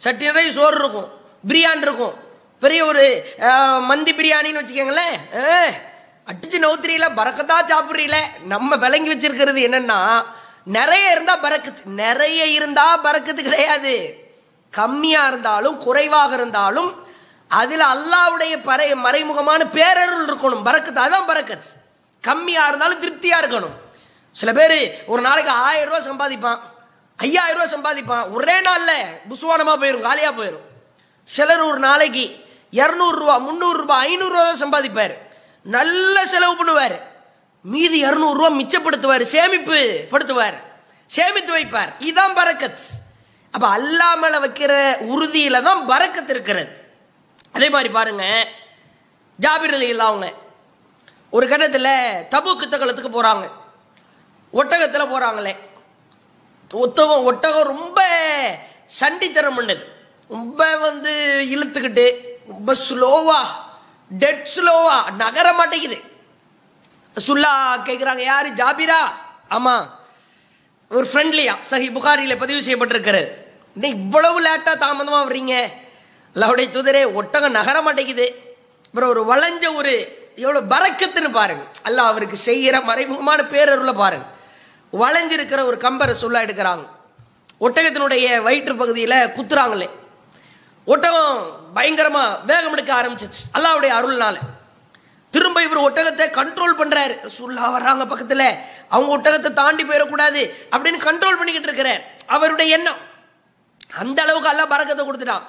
சட்டி நிறைய சோறு இருக்கும் பிரியாணி இருக்கும். பெரிய ஒரு மந்தி பிரியாணின்னு வச்சுக்கோங்களேன். அடிச்சு நவுத்திரியில பறக்கத்தா சாப்பிட்றீல நம்ம விளங்கி வச்சிருக்கிறது என்னன்னா நிறைய இருந்தா பறக்குது. நிறைய இருந்தா பறக்குது கிடையாது. கம்மியா இருந்தாலும் குறைவாக இருந்தாலும் அதுல அல்லாவுடைய பறை மறைமுகமான பேரருள் இருக்கணும். பறக்குது. அதான் பறக்குது. கம்மியா இருந்தாலும் திருப்தியா இருக்கணும். சில பேர் ஒரு நாளைக்கு ஆயிரம் ரூபாய் சம்பாதிப்பான். ஐயாயிரம் ரூபாய் சம்பாதிப்பான். ஒரே நாள்ல புசுவானமா போயிடும் காலியா போயிடும் சிலர் ஒரு நாளைக்கு இருநூறு ரூபா முந்நூறு ரூபாய் ஐநூறு ரூபா தான் சம்பாதிப்பார். நல்ல செலவு பண்ணுவார். மீதி இருநூறு ரூபா மிச்சப்படுத்துவார் சேமிப்பு படுத்துவார் சேமித்து வைப்பார். இதுதான் பரக்கத் அப்ப அல்லாமல வைக்கிற உறுதியில தான் பரக்கத் இருக்கிறது. அதே மாதிரி பாருங்க ஜாபிர் அலி அவங்க ஒரு கட்டத்தில் தபுக்கு தகலத்துக்கு போறாங்க. ஒட்டகத்தில் போறாங்களே. ஒத்தகம் ஒட்டகம் ரொம்ப சண்டித்தனம் பண்ணுது. ரொம்ப வந்து இழுத்துக்கிட்டு ரொம்ப ஸ்லோவா டெட் ஸ்லோவா நகர மாட்டேங்குது. சுல்லா கேட்குறாங்க யாரு? ஜாபிரா? ஆமா. ஒரு ஃப்ரெண்ட்லியா சஹி புகாரில பதிவு செய்யப்பட்டிருக்கிறது. என்ன இவ்வளவு லேட்டா தாமதமா வர்றீங்க? அல்லாவுடைய தூதரே ஒட்டகம் நகர மாட்டேங்குது. அப்புறம் ஒரு வளைஞ்ச ஒரு எவ்வளவு பறக்கத்துன்னு பாருங்க. அல்லாஹ் அவருக்கு செய்கிற மறைமுகமான பேரருளை பாருங்க. வளைஞ்சிருக்கிற ஒரு கம்பரை சொல்ல எடுக்கிறாங்க. ஒட்டகத்தினுடைய வயிற்று பகுதியில் குத்துறாங்களே. ஒட்டகம் பயங்கரமா வேகம் எடுக்க ஆரம்பிச்சிச்சு அல்லாவுடைய அருள்னால. திரும்ப இவர் ஒட்டகத்தை கண்ட்ரோல் பண்றாரு. சுல்லா வர்றாங்க பக்கத்துல. அவங்க ஒட்டகத்தை தாண்டி போயிடக்கூடாது அப்படின்னு கண்ட்ரோல் பண்ணிக்கிட்டு இருக்கிறார். அவருடைய எண்ணம். அந்த அளவுக்கு எல்லாம் பறக்கத்தை கொடுத்துட்டான்.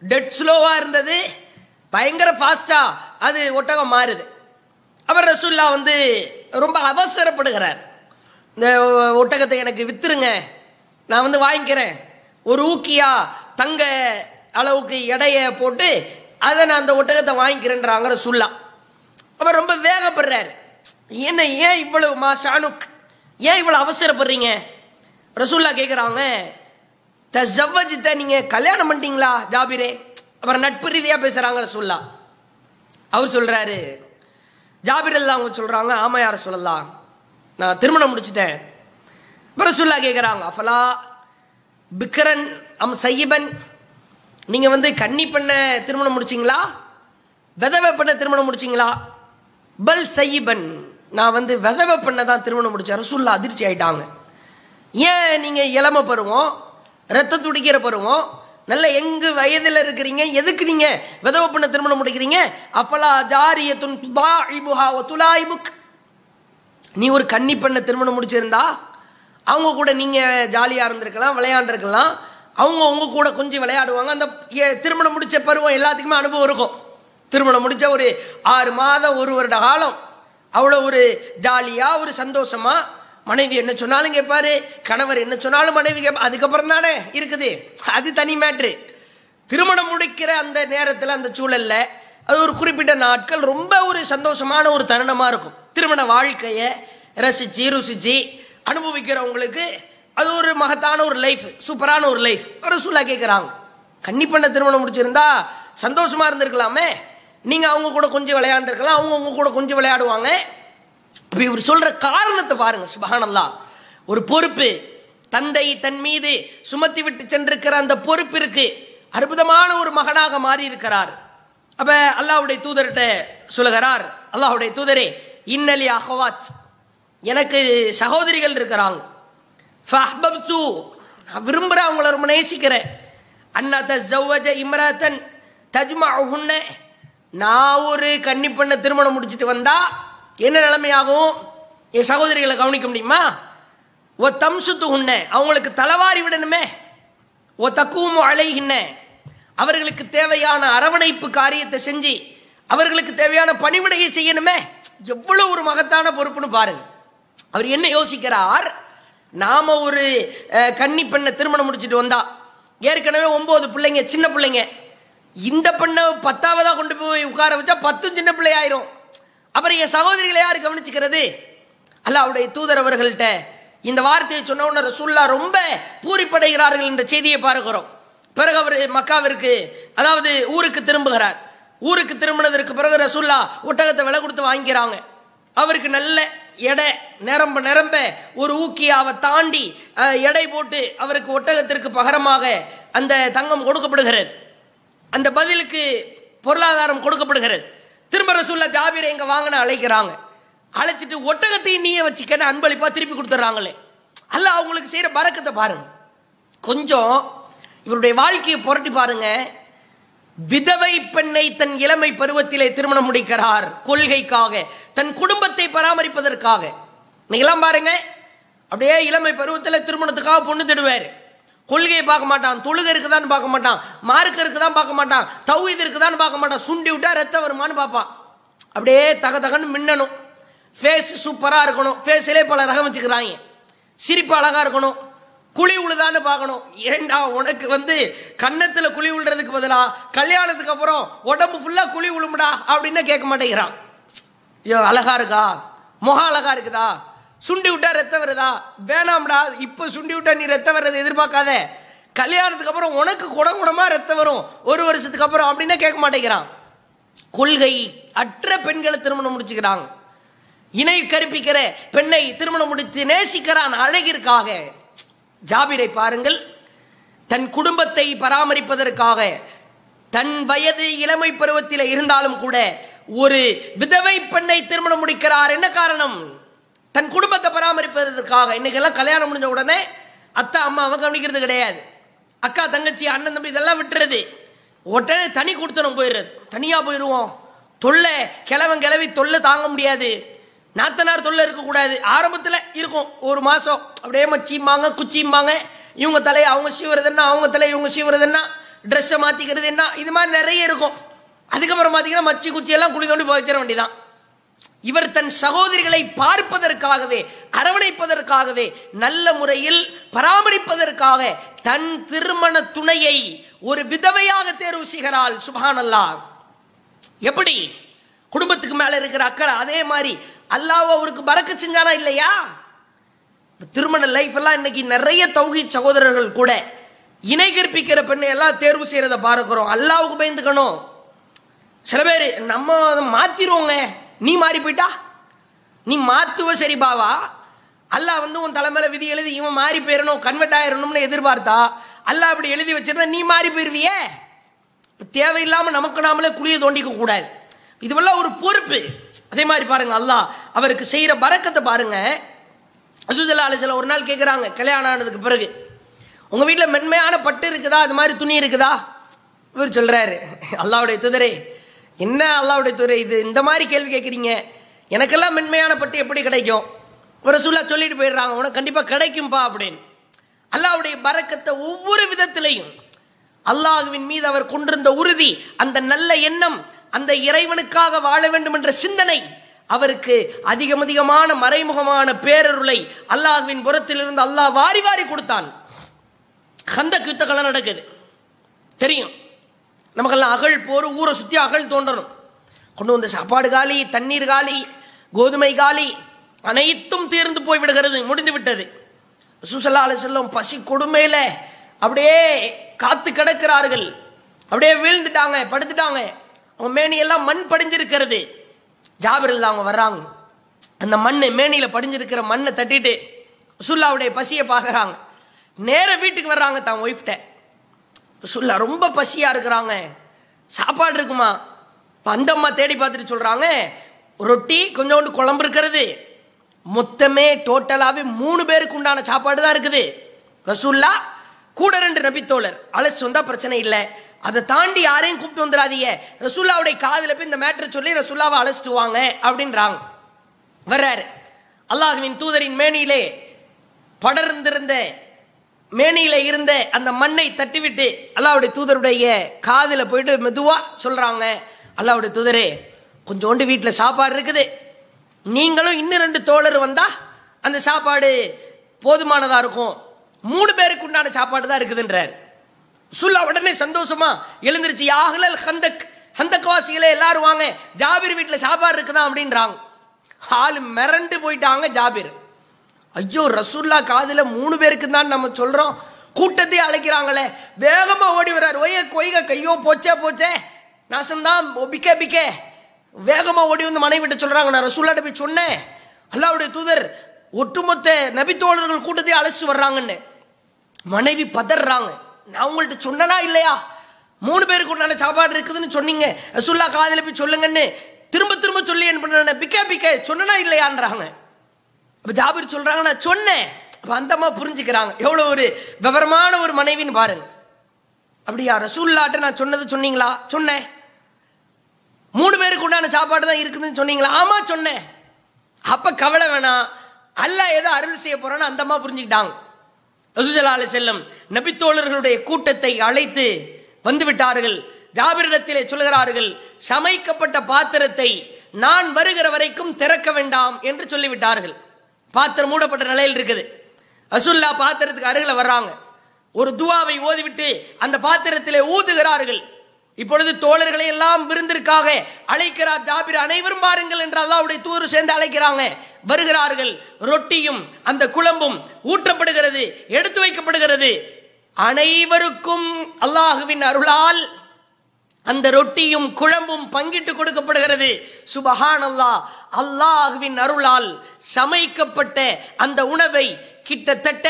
டெட் ஸ்லோவா இருந்தது. பயங்கர ஃபாஸ்டா அது ஒட்டகம் மாறுது. அவர் ரசூல்லா வந்து ரொம்ப அவசரப்படுகிறார். இந்த ஒட்டகத்தை எனக்கு வித்துருங்க. நான் வந்து வாங்கிக்கிறேன். ஒரு ஊக்கியா தங்க அளவுக்கு எடைய போட்டு அதை நான் அந்த ஒட்டகத்தை வாங்கிக்கிறேன்றாங்க ரசூல்லா அவர் ரொம்ப வேகப்படுறாரு. என்ன ஏன் இவ்வளவு மா ஷானுக்? ஏன் இவ்வளவு அவசரப்படுறீங்க? ரசூல்லா கேட்குறாங்க ஜவ்வஜித்த நீங்க கல்யாணம் பண்ணிட்டீங்களா ஜாபிரே? அப்புறம் நட்பு ரீதியா பேசுறாங்க ரசூல்லா அவர் சொல்றாரு ஜாபிர் அல்லா அவங்க சொல்றாங்க ஆமா யார சொல்லலாம் நான் திருமணம் முடிச்சிட்டேன். அப்புறம் ரசூல்லா கேட்குறாங்க அஃபலா பிக்ரன் அம் சையபன் நீங்க வந்து கன்னி பண்ண திருமணம் முடிச்சிங்களா? விதவை பண்ண திருமணம் முடிச்சிங்களா? பல் சையீபன். நான் வந்து விதவை பண்ணதான் திருமணம் முடித்தேன் ரசூல்லா அதிர்ச்சி ஆயிட்டாங்க. ஏன் நீங்க இளம பருவம்? ரத்த துடிக்கிற பருவம்? நல்ல எங்கு வயதுல இருக்கிறீங்க? எதுக்கு நீங்க விதவை பண்ண திருமணம் முடிக்கிறீங்க? அப்பலா ஜாரியத்துன் துதாஇபுஹா நீ ஒரு கன்னி பண்ண திருமணம் முடிச்சிருந்தா? அவங்க கூட நீங்க ஜாலியா இருந்திருக்கலாம் விளையாண்டுருக்கலாம். அவங்க உங்க கூட கொஞ்சம் விளையாடுவாங்க. அந்த திருமணம் முடிச்ச பருவம் எல்லாத்துக்குமே அனுபவம் இருக்கும். திருமணம் முடிஞ்ச ஒரு ஆறு மாதம் ஒரு வருட காலம். அவ்வளோ ஒரு ஜாலியா ஒரு சந்தோஷமா. மனைவி என்ன சொன்னாலும் கேட்பாரு கணவர் என்ன சொன்னாலும் மனைவி கேட்பா அதுக்கப்புறம் தானே இருக்குது. அது தனி மேட்ரு திருமணம் முடிக்கிற அந்த நேரத்தில் அந்த சூழல்ல அது ஒரு குறிப்பிட்ட நாட்கள் ரொம்ப ஒரு சந்தோஷமான ஒரு தருணமா இருக்கும். திருமண வாழ்க்கையை ரசிச்சு ருசிச்சு அனுபவிக்கிறவங்களுக்கு அது ஒரு மகத்தான ஒரு லைஃப் சூப்பரான ஒரு லைஃப் ஒரு சூழலாக கேட்குறாங்க கண்டிப்பாக திருமணம் முடிச்சிருந்தா சந்தோஷமா இருந்திருக்கலாமே. நீங்கள் அவங்க கூட கொஞ்சம் விளையாண்டுருக்கலாம் அவங்க அவங்க கூட கொஞ்சம் விளையாடுவாங்க. இப்போ இவர் சொல்கிற காரணத்தை பாருங்க சுபஹானல்லாஹ். ஒரு பொறுப்பு. தந்தை தன் மீது சுமத்தி விட்டு சென்றிருக்கிற அந்த பொறுப்பிற்கு அற்புதமான ஒரு மகனாக மாறி இருக்கிறார் அப்ப அல்லாவுடைய தூதர்கிட்ட சொல்லுகிறார் அல்லாஹ்வுடைய தூதரே இன்னலி அஹவாத். எனக்கு சகோதரிகள் இருக்கிறாங்க. நான் விரும்புகிறேன் அவங்கள ரொம்ப நேசிக்கிறேன். அண்ணா தஸ்ஸவஜ இம்ராத்தன் தஜ்மஉஹுன்ன நான் ஒரு கன்னி பண்ண திருமணம் முடிச்சிட்டு வந்தா என்ன நிலைமையாகும்? என் சகோதரிகளை கவனிக்க முடியுமா? ஓ தம்சுத்து உன்ன அவங்களுக்கு தலைவாரி விடணுமே. ஓ தக்குவமோ அலைகின்ன அவர்களுக்கு தேவையான அரவணைப்பு காரியத்தை செஞ்சு அவர்களுக்கு தேவையான பணிவிடையை செய்யணுமே. எவ்வளவு ஒரு மகத்தான பொறுப்புன்னு பாருங்க. அவர் என்ன யோசிக்கிறார்? நாம ஒரு கன்னி பெண்ணை திருமணம் முடிச்சிட்டு வந்தா ஏற்கனவே ஒன்பது பிள்ளைங்க சின்ன பிள்ளைங்க இந்த பெண்ணை பத்தாவதா கொண்டு போய் உட்கார வச்சா பத்தும் சின்ன பிள்ளை ஆயிரும் அப்புறம் என் சகோதரிகளை யாரு கவனிச்சுக்கிறது? அல்லாஹ்வுடைய தூதர் அவர்கள்ட்ட இந்த வார்த்தையை சொன்ன உடனே ரசூல்லா ரொம்ப பூரிப்படைகிறார்கள் என்ற செய்தியை பார்க்கிறோம். பிறகு அவர் மக்காவிற்கு அதாவது ஊருக்கு திரும்புகிறார். ஊருக்கு திரும்பினதற்கு பிறகு ரசூல்லா ஒட்டகத்தை விலை கொடுத்து வாங்கிக்கிறாங்க. அவருக்கு நல்ல எடை நிரம்ப நிரம்ப ஒரு ஊக்கியாவை தாண்டி எடை போட்டு அவருக்கு ஒட்டகத்திற்கு பகரமாக அந்த தங்கம் கொடுக்கப்படுகிறது. அந்த பதிலுக்கு பொருளாதாரம் கொடுக்கப்படுகிறது. திரும்ப ரசூல்லா ஜாபீரை எங்கே வாங்கின அழைக்கிறாங்க. அழைச்சிட்டு ஒட்டகத்தையும் நீயே வச்சுக்கன்னு அன்பளிப்பாக திருப்பி கொடுத்துட்றாங்களே. அல்ல அவங்களுக்கு செய்கிற பறக்கத்தை பாருங்க. கொஞ்சம் இவருடைய வாழ்க்கையை புரட்டி பாருங்க. விதவை பெண்ணை தன் இளமை பருவத்திலே திருமணம் முடிக்கிறார் கொள்கைக்காக தன் குடும்பத்தை பராமரிப்பதற்காக. இன்னைக்கெல்லாம் பாருங்க. அப்படியே இளமை பருவத்தில் திருமணத்துக்காக பொண்ணு திடுவார். கொள்கையை பார்க்க மாட்டான் தொழுகை இருக்குதான்னு பார்க்க மாட்டான் மார்க்க இருக்குதான் பார்க்க மாட்டான் தௌஹீத் இருக்குதான்னு பார்க்க மாட்டான் சுண்டி விட்டா ரத்தம் வருமான்னு பார்ப்பான். அப்படியே தக தகன்னு மின்னணும் ஃபேஸ் சூப்பரா இருக்கணும். ஃபேஸ்லே பல ரகம் வச்சுக்கிறாங்க. சிரிப்பு அழகா இருக்கணும். குழி உழுதான்னு பார்க்கணும். ஏண்டா உனக்கு வந்து கன்னத்துல குழி உழுறதுக்கு பதிலா கல்யாணத்துக்கு அப்புறம் உடம்பு ஃபுல்லா குழி உழுமுடா அப்படின்னு கேட்க மாட்டேங்கிறான். ஐயோ அழகா இருக்கா? முகம் அழகா இருக்குதா? சுண்டி விட்டா ரத்தம் வருதா? வேணாம்டா இப்ப சுண்டி விட்டா நீ ரத்தம் வர்றதை எதிர்பார்க்காத. கல்யாணத்துக்கு அப்புறம் உனக்கு குடம் குடமா ரத்தம் வரும். ஒரு வருஷத்துக்கு அப்புறம் அப்படின்னா கேட்க மாட்டேங்கிறான். கொள்கை அற்ற பெண்களை திருமணம் முடிச்சுக்கிறாங்க இணை கற்பிக்கிற பெண்ணை திருமணம் முடிச்சு நேசிக்கிறான் அழகிற்காக. ஜாபிரை பாருங்கள். தன் குடும்பத்தை பராமரிப்பதற்காக. தன் வயது இளமை பருவத்தில் இருந்தாலும் கூட ஒரு விதவை பெண்ணை திருமணம் முடிக்கிறார். என்ன காரணம்? தன் குடும்பத்தை பராமரிப்பதற்காக. இன்னைக்கெல்லாம் கல்யாணம் முடிஞ்ச உடனே அத்தா அம்மாவை கவனிக்கிறது கிடையாது. அக்கா தங்கச்சி அண்ணன் தம்பி இதெல்லாம் விட்டுறது. உடனே தனி கொடுத்தனும் போயிடுறது. தனியா போயிடுவோம். தொல்லை கிழவன் கிளவி தொல்லை தாங்க முடியாது. நாத்தனார் தொல்லை இருக்கக்கூடாது. ஆரம்பத்தில் இருக்கும். ஒரு மாதம் அப்படியே மச்சிம்பாங்க குச்சிம்பாங்க இவங்க தலையை அவங்க சீவுறதுன்னா அவங்க தலையை இவங்க சீவுறதுன்னா ட்ரெஸ்ஸை மாற்றிக்கிறது என்ன? இது மாதிரி நிறைய இருக்கும். அதுக்கப்புறம் பார்த்தீங்கன்னா மச்சி குச்சியெல்லாம் குழி தோண்டி போச்சிட வேண்டியதான் இவர் தன் சகோதரிகளை பார்ப்பதற்காகவே அரவணைப்பதற்காகவே நல்ல முறையில் பராமரிப்பதற்காக தன் திருமண துணையை ஒரு விதவையாக தேர்வு செய்கிறாள். சுபானல்லா எப்படி? குடும்பத்துக்கு மேல இருக்கிற அக்கறை அதே மாதிரி அல்லாஹ் அவருக்கு பறக்க செஞ்சானா இல்லையா? திருமண லைஃப் எல்லாம் இன்னைக்கு நிறைய தௌகி சகோதரர்கள் கூட இணை கற்பிக்கிற பெண்ணை எல்லாம் தேர்வு செய்யறத பார்க்கிறோம். அல்லாவுக்கு பயந்துக்கணும். சில பேர் நம்ம அதை மாத்திருவோங்க. நீ மாறி போயிட்டா? நீ மாத்துவ சரி பாவா. அல்லாஹ் வந்து உன் தலைமையில விதி எழுதி இவன் மாறி போயிடணும் கன்வெர்ட் ஆயிரணும்னு எதிர்பார்த்தா அல்லாஹ் அப்படி எழுதி வச்சிருந்தா நீ மாறி போயிருவியே? தேவையில்லாம நமக்கு நாமளே குழியை தோண்டிக்க கூடாது. இதுவெல்லாம் ஒரு பொறுப்பு. அதே மாதிரி பாருங்க அல்லாஹ் அவருக்கு செய்யற பறக்கத்தை பாருங்க. அசுசல்லா அலிசல்ல ஒரு நாள் கேட்குறாங்க கல்யாணம் ஆனதுக்கு பிறகு. உங்க வீட்டில் மென்மையான பட்டு இருக்குதா? அது மாதிரி துணி இருக்குதா? இவர் சொல்றாரு அல்லாவுடைய துதரே என்ன அல்லாவுடைய துறை இது? இந்த மாதிரி கேள்வி கேட்குறீங்க. எனக்கெல்லாம் மென்மையான பட்டு எப்படி கிடைக்கும்? ஒரு சொல்லா சொல்லிட்டு போயிடுறாங்க உனக்கு கண்டிப்பாக கிடைக்கும்பா அப்படின்னு. அல்லாவுடைய பறக்கத்தை ஒவ்வொரு விதத்திலையும் அல்லாஹுவின் மீது அவர் கொண்டிருந்த உறுதி அந்த நல்ல எண்ணம் அந்த இறைவனுக்காக வாழ வேண்டும் என்ற சிந்தனை அவருக்கு அதிகம் அதிகமான மறைமுகமான பேரருளை அல்லாஹுவின் புறத்தில் இருந்து அல்லாஹ் வாரி வாரி கொடுத்தான். கந்தக் யுத்தகலாம் நடக்குது. தெரியும். நமக்கெல்லாம் அகழ் போர் ஊரை சுற்றி அகழ் தோன்றணும். கொண்டு வந்த சாப்பாடு காலி தண்ணீர் காலி கோதுமை காலி அனைத்தும் தீர்ந்து போய் விடுகிறது முடிந்து விட்டது. சுசல்லா செல்லும் பசி கொடுமையில அப்படியே காத்து கிடக்கிறார்கள். அப்படியே வீழ்ந்துட்டாங்க படுத்துட்டாங்க. அவங்க மேனியெல்லாம் மண் படிஞ்சிருக்கிறது. ஜாபிரில் அவங்க வர்றாங்க. அந்த மண் மேனியில படிஞ்சிருக்கிற மண்ணை தட்டிட்டு சுல்லாவுடைய பசியை பார்க்கறாங்க. நேர வீட்டுக்கு வர்றாங்க தான் ஒய்ஃப்ட ரசுல்லா ரொம்ப பசியா இருக்கிறாங்க. சாப்பாடு இருக்குமா? இப்ப அந்த அம்மா தேடி பார்த்துட்டு சொல்றாங்க ரொட்டி கொஞ்சோண்டு குழம்பு இருக்கிறது. மொத்தமே டோட்டலாவே மூணு பேருக்கு உண்டான சாப்பாடு தான் இருக்குது. ரசூல்லா கூட ரெண்டு நபித்தோழர். அழைச்சு வந்தா பிரச்சனை இல்லை. அதை தாண்டி யாரையும் கூப்பிட்டு வந்துடாதீங்க. ரசூல்லாவுடைய காதில் போய் இந்த மேட்டரை சொல்லி ரசூல்லாவை அழைச்சிட்டு வாங்க அப்படின்றாங்க. வர்றாரு. அல்லாஹுவின் தூதரின் மேனியிலே படர்ந்திருந்த மேனியில இருந்த அந்த மண்ணை தட்டிவிட்டு அல்லாவுடைய தூதருடைய காதில் போயிட்டு மெதுவா சொல்றாங்க அல்லாவுடைய தூதரே கொஞ்சோண்டு வீட்டில் சாப்பாடு இருக்குது. நீங்களும் இன்னும் ரெண்டு தோழர் வந்தா அந்த சாப்பாடு போதுமானதா இருக்கும். மூணு பேருக்கு உண்டான சாப்பாடு தான் இருக்குதுன்றார். சுல்லா உடனே சந்தோஷமா எழுந்திருச்சு யாகலல் ஹந்தக் ஹந்தக்வாசிகளே எல்லாரும் வாங்க. ஜாபிர் வீட்டில் சாப்பாடு இருக்குதா? அப்படின்றாங்க. ஆளு மிரண்டு போயிட்டாங்க ஜாபிர். ஐயோ ரசூல்லா காதுல மூணு பேருக்கு தான் நம்ம சொல்றோம். கூட்டத்தை அழைக்கிறாங்களே. வேகமா ஓடி வர்றாரு. ஒய்ய கொய்க கையோ போச்சே போச்சே. நாசம்தான். பிக்கே பிக்கே. வேகமா ஓடி வந்து மனைவி விட்டு சொல்றாங்க. நான் ரசூல்லாட்ட போய் சொன்னேன். அல்லாவுடைய தூதர் ஒட்டுமொத்த நபித்தோழர்கள் கூட்டத்தை அழைச்சு வர்றாங்கன்னு. மனைவி பதறாங்க. நான் உங்கள்ட்ட சொன்னனா இல்லையா? மூணு பேருக்கு உண்டான சாப்பாடு இருக்குதுன்னு சொன்னீங்க. ரசூல்லா காதில் போய் சொல்லுங்கன்னு. திரும்ப திரும்ப சொல்லி என்ன பண்ண பிக்கே பிக்கே. சொன்னனா இல்லையான்றாங்க. அப்ப ஜாபிர் சொல்றாங்க நான் சொன்னேன். அப்ப அந்தம்மா புரிஞ்சுக்கிறாங்க. எவ்வளவு ஒரு விவரமான ஒரு மனைவின்னு பாருங்க. அப்படியா ரசூல்லாட்ட நான் சொன்னது சொன்னீங்களா? சொன்னேன். மூணு பேருக்கு உண்டான சாப்பாடு தான் இருக்குதுன்னு சொன்னீங்களா? ஆமா சொன்னேன். அப்ப கவலை வேணாம். அல்ல ஏதோ அருள் செய்ய போறான்னு அந்தம்மா புரிஞ்சுக்கிட்டாங்க. ரசூசல்லா அலி செல்லம் நபித்தோழர்களுடைய கூட்டத்தை அழைத்து வந்து விட்டார்கள் ஜாபிரிடத்திலே சொல்கிறார்கள் சமைக்கப்பட்ட பாத்திரத்தை நான் வருகிற வரைக்கும் திறக்க வேண்டாம் என்று சொல்லிவிட்டார்கள். பாத்திரம் மூடப்பட்ட நிலையில் இருக்குது. அசுல்லா பாத்திரத்துக்கு அருகில் வர்றாங்க. ஒரு துவாவை ஓதிவிட்டு அந்த பாத்திரத்திலே ஊதுகிறார்கள். இப்பொழுது தோழர்களை எல்லாம் விருந்திற்காக அழைக்கிறார் ஜாபிர். அனைவரும் பாருங்கள் என்று அல்லாவுடைய தூர் சேர்ந்து அழைக்கிறாங்க. வருகிறார்கள். ரொட்டியும் அந்த குழம்பும் ஊற்றப்படுகிறது எடுத்து வைக்கப்படுகிறது. அனைவருக்கும் அல்லாஹுவின் அருளால் அந்த ரொட்டியும் குழம்பும் பங்கிட்டு கொடுக்கப்படுகிறது. சுபஹான் அல்லாஹ் அல்லாஹுவின் அருளால் சமைக்கப்பட்ட அந்த உணவை கிட்டத்தட்ட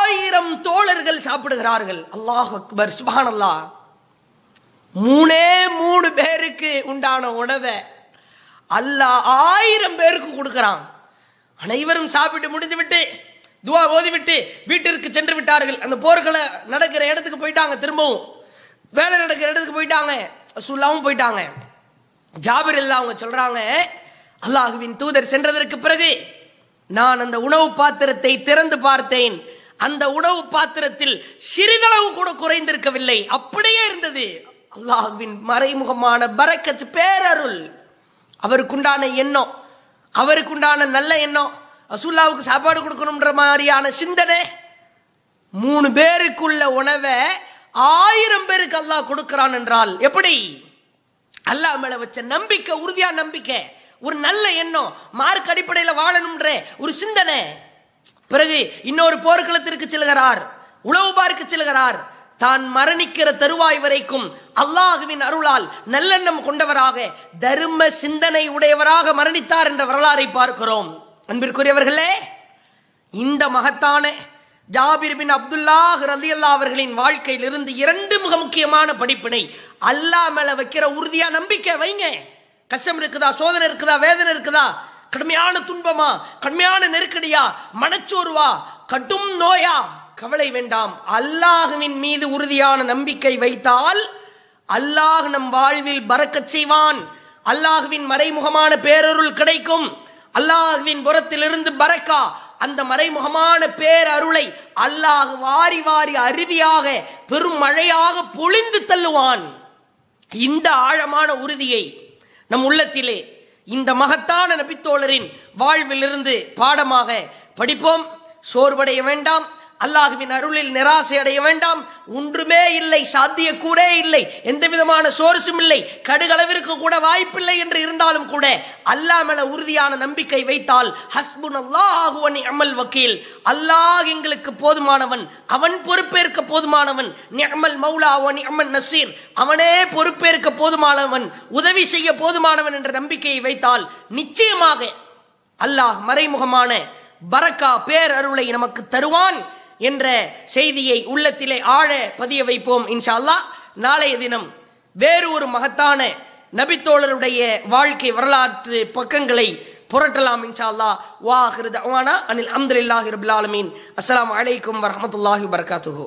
ஆயிரம் தோழர்கள் சாப்பிடுகிறார்கள். அல்லாஹ் அக்பர் சுபஹான் அல்லாஹ் மூணே மூணு பேருக்கு உண்டான உணவை அல்லாஹ் ஆயிரம் பேருக்கு கொடுக்கிறான். அனைவரும் சாப்பிட்டு முடிந்து விட்டு துவா ஓதிவிட்டு வீட்டிற்கு சென்று விட்டார்கள். அந்த போர்களை நடக்கிற இடத்துக்கு போயிட்டாங்க திரும்பவும். வேலை நடக்கிற இடத்துக்கு போயிட்டாங்க. சுல்லாவும் போயிட்டாங்க. ஜாபிர் இல்ல அவங்க சொல்றாங்க அல்லாஹுவின் தூதர் சென்றதற்கு பிறகு நான் அந்த உணவு பாத்திரத்தை திறந்து பார்த்தேன். அந்த உணவு பாத்திரத்தில் சிறிதளவு கூட குறைந்திருக்கவில்லை. அப்படியே இருந்தது. அல்லாஹுவின் மறைமுகமான பரக்கத் பேரருள். அவருக்குண்டான எண்ணம் அவருக்குண்டான நல்ல எண்ணம் அசுல்லாவுக்கு சாப்பாடு கொடுக்கணும்ன்ற மாதிரியான சிந்தனை மூணு பேருக்குள்ள உணவை ஆயிரம் பேருக்கு அல்லாஹ் கொடுக்கிறான் என்றால் எப்படி? அல்லாஹ் மேல வச்ச நம்பிக்கை உறுதியா நம்பிக்கை ஒரு நல்ல எண்ணம் மார்க் அடிப்படையில் வாழணும்ன்ற ஒரு சிந்தனை. பிறகு இன்னொரு போர்க்களத்திற்கு செல்கிறார் உளவு பார்க்க செல்கிறார். தான் மரணிக்கிற தருவாய் வரைக்கும் அல்லாஹுவின் அருளால் நல்லெண்ணம் கொண்டவராக தர்ம சிந்தனை உடையவராக மரணித்தார் என்ற வரலாறை பார்க்கிறோம். அன்பிற்குரியவர்களே இந்த மகத்தான ஜாபிர் பின் அப்துல்லாஹ் ரதி அல்லா அவர்களின் வாழ்க்கையில் இருந்து இரண்டு மிக முக்கியமான படிப்பினை அல்லாஹ் மேல வைக்கிற உறுதியா நம்பிக்கை வைங்க. கஷ்டம் இருக்குதா சோதனை இருக்குதா வேதனை இருக்குதா? கடுமையான துன்பமா? கடுமையான நெருக்கடியா? மனச்சோர்வா? கடும் நோயா? கவலை வேண்டாம். அல்லாஹுவின் மீது உறுதியான நம்பிக்கை வைத்தால் அல்லாஹ் நம் வாழ்வில் பறக்கச் செய்வான். அல்லாஹுவின் மறைமுகமான பேரருள் கிடைக்கும். அல்லாஹுவின் புறத்திலிருந்து பறக்கா? அந்த மறைமுகமான பேரருளை அல்லாஹ் வாரி வாரி அருவியாக பெரும் மழையாக பொழிந்து தள்ளுவான். இந்த ஆழமான உறுதியை நம் உள்ளத்திலே இந்த மகத்தான நபித்தோழரின் வாழ்விலிருந்து பாடமாக படிப்போம். சோர்வடைய வேண்டாம். அல்லாஹுவின் அருளில் நிராசை அடைய வேண்டாம். ஒன்றுமே இல்லை சாத்தியக்கூறே இல்லை. எந்த விதமான சோர்ஸும் இல்லை. கடுகளவிற்கு கூட வாய்ப்பில்லை என்று இருந்தாலும் கூட அல்லாஹ் மேல உறுதியான நம்பிக்கை வைத்தால் ஹஸ்புன் அல்லாஹுவன் அமல் வக்கீல். அல்லாஹ் எங்களுக்கு போதுமானவன் அவன் பொறுப்பேற்க போதுமானவன். நியமல் மௌலா அம்மன் நசீர். அவனே பொறுப்பேற்க போதுமானவன் உதவி செய்ய போதுமானவன் என்ற நம்பிக்கையை வைத்தால் நிச்சயமாக அல்லாஹ் மறைமுகமான பரக்கா பேரருளை நமக்கு தருவான். என்ற செய்தியை உள்ளத்திலே ஆழ பதிய வைப்போம் இன்ஷா அல்லாஹ் நாளைய தினம் வேறு ஒரு மகத்தான நபித்தோழருடைய வாழ்க்கை வரலாற்று பக்கங்களை புரட்டலாம் இன்ஷா அல்லா வாஹிருதானா அனில் அம்துல்லாஹி ரபுல்லாலமீன் அஸ்லாம் அஸ்ஸலாமு அலைக்கும் வரஹ்மத்துல்லாஹி வபரகாத்துஹு.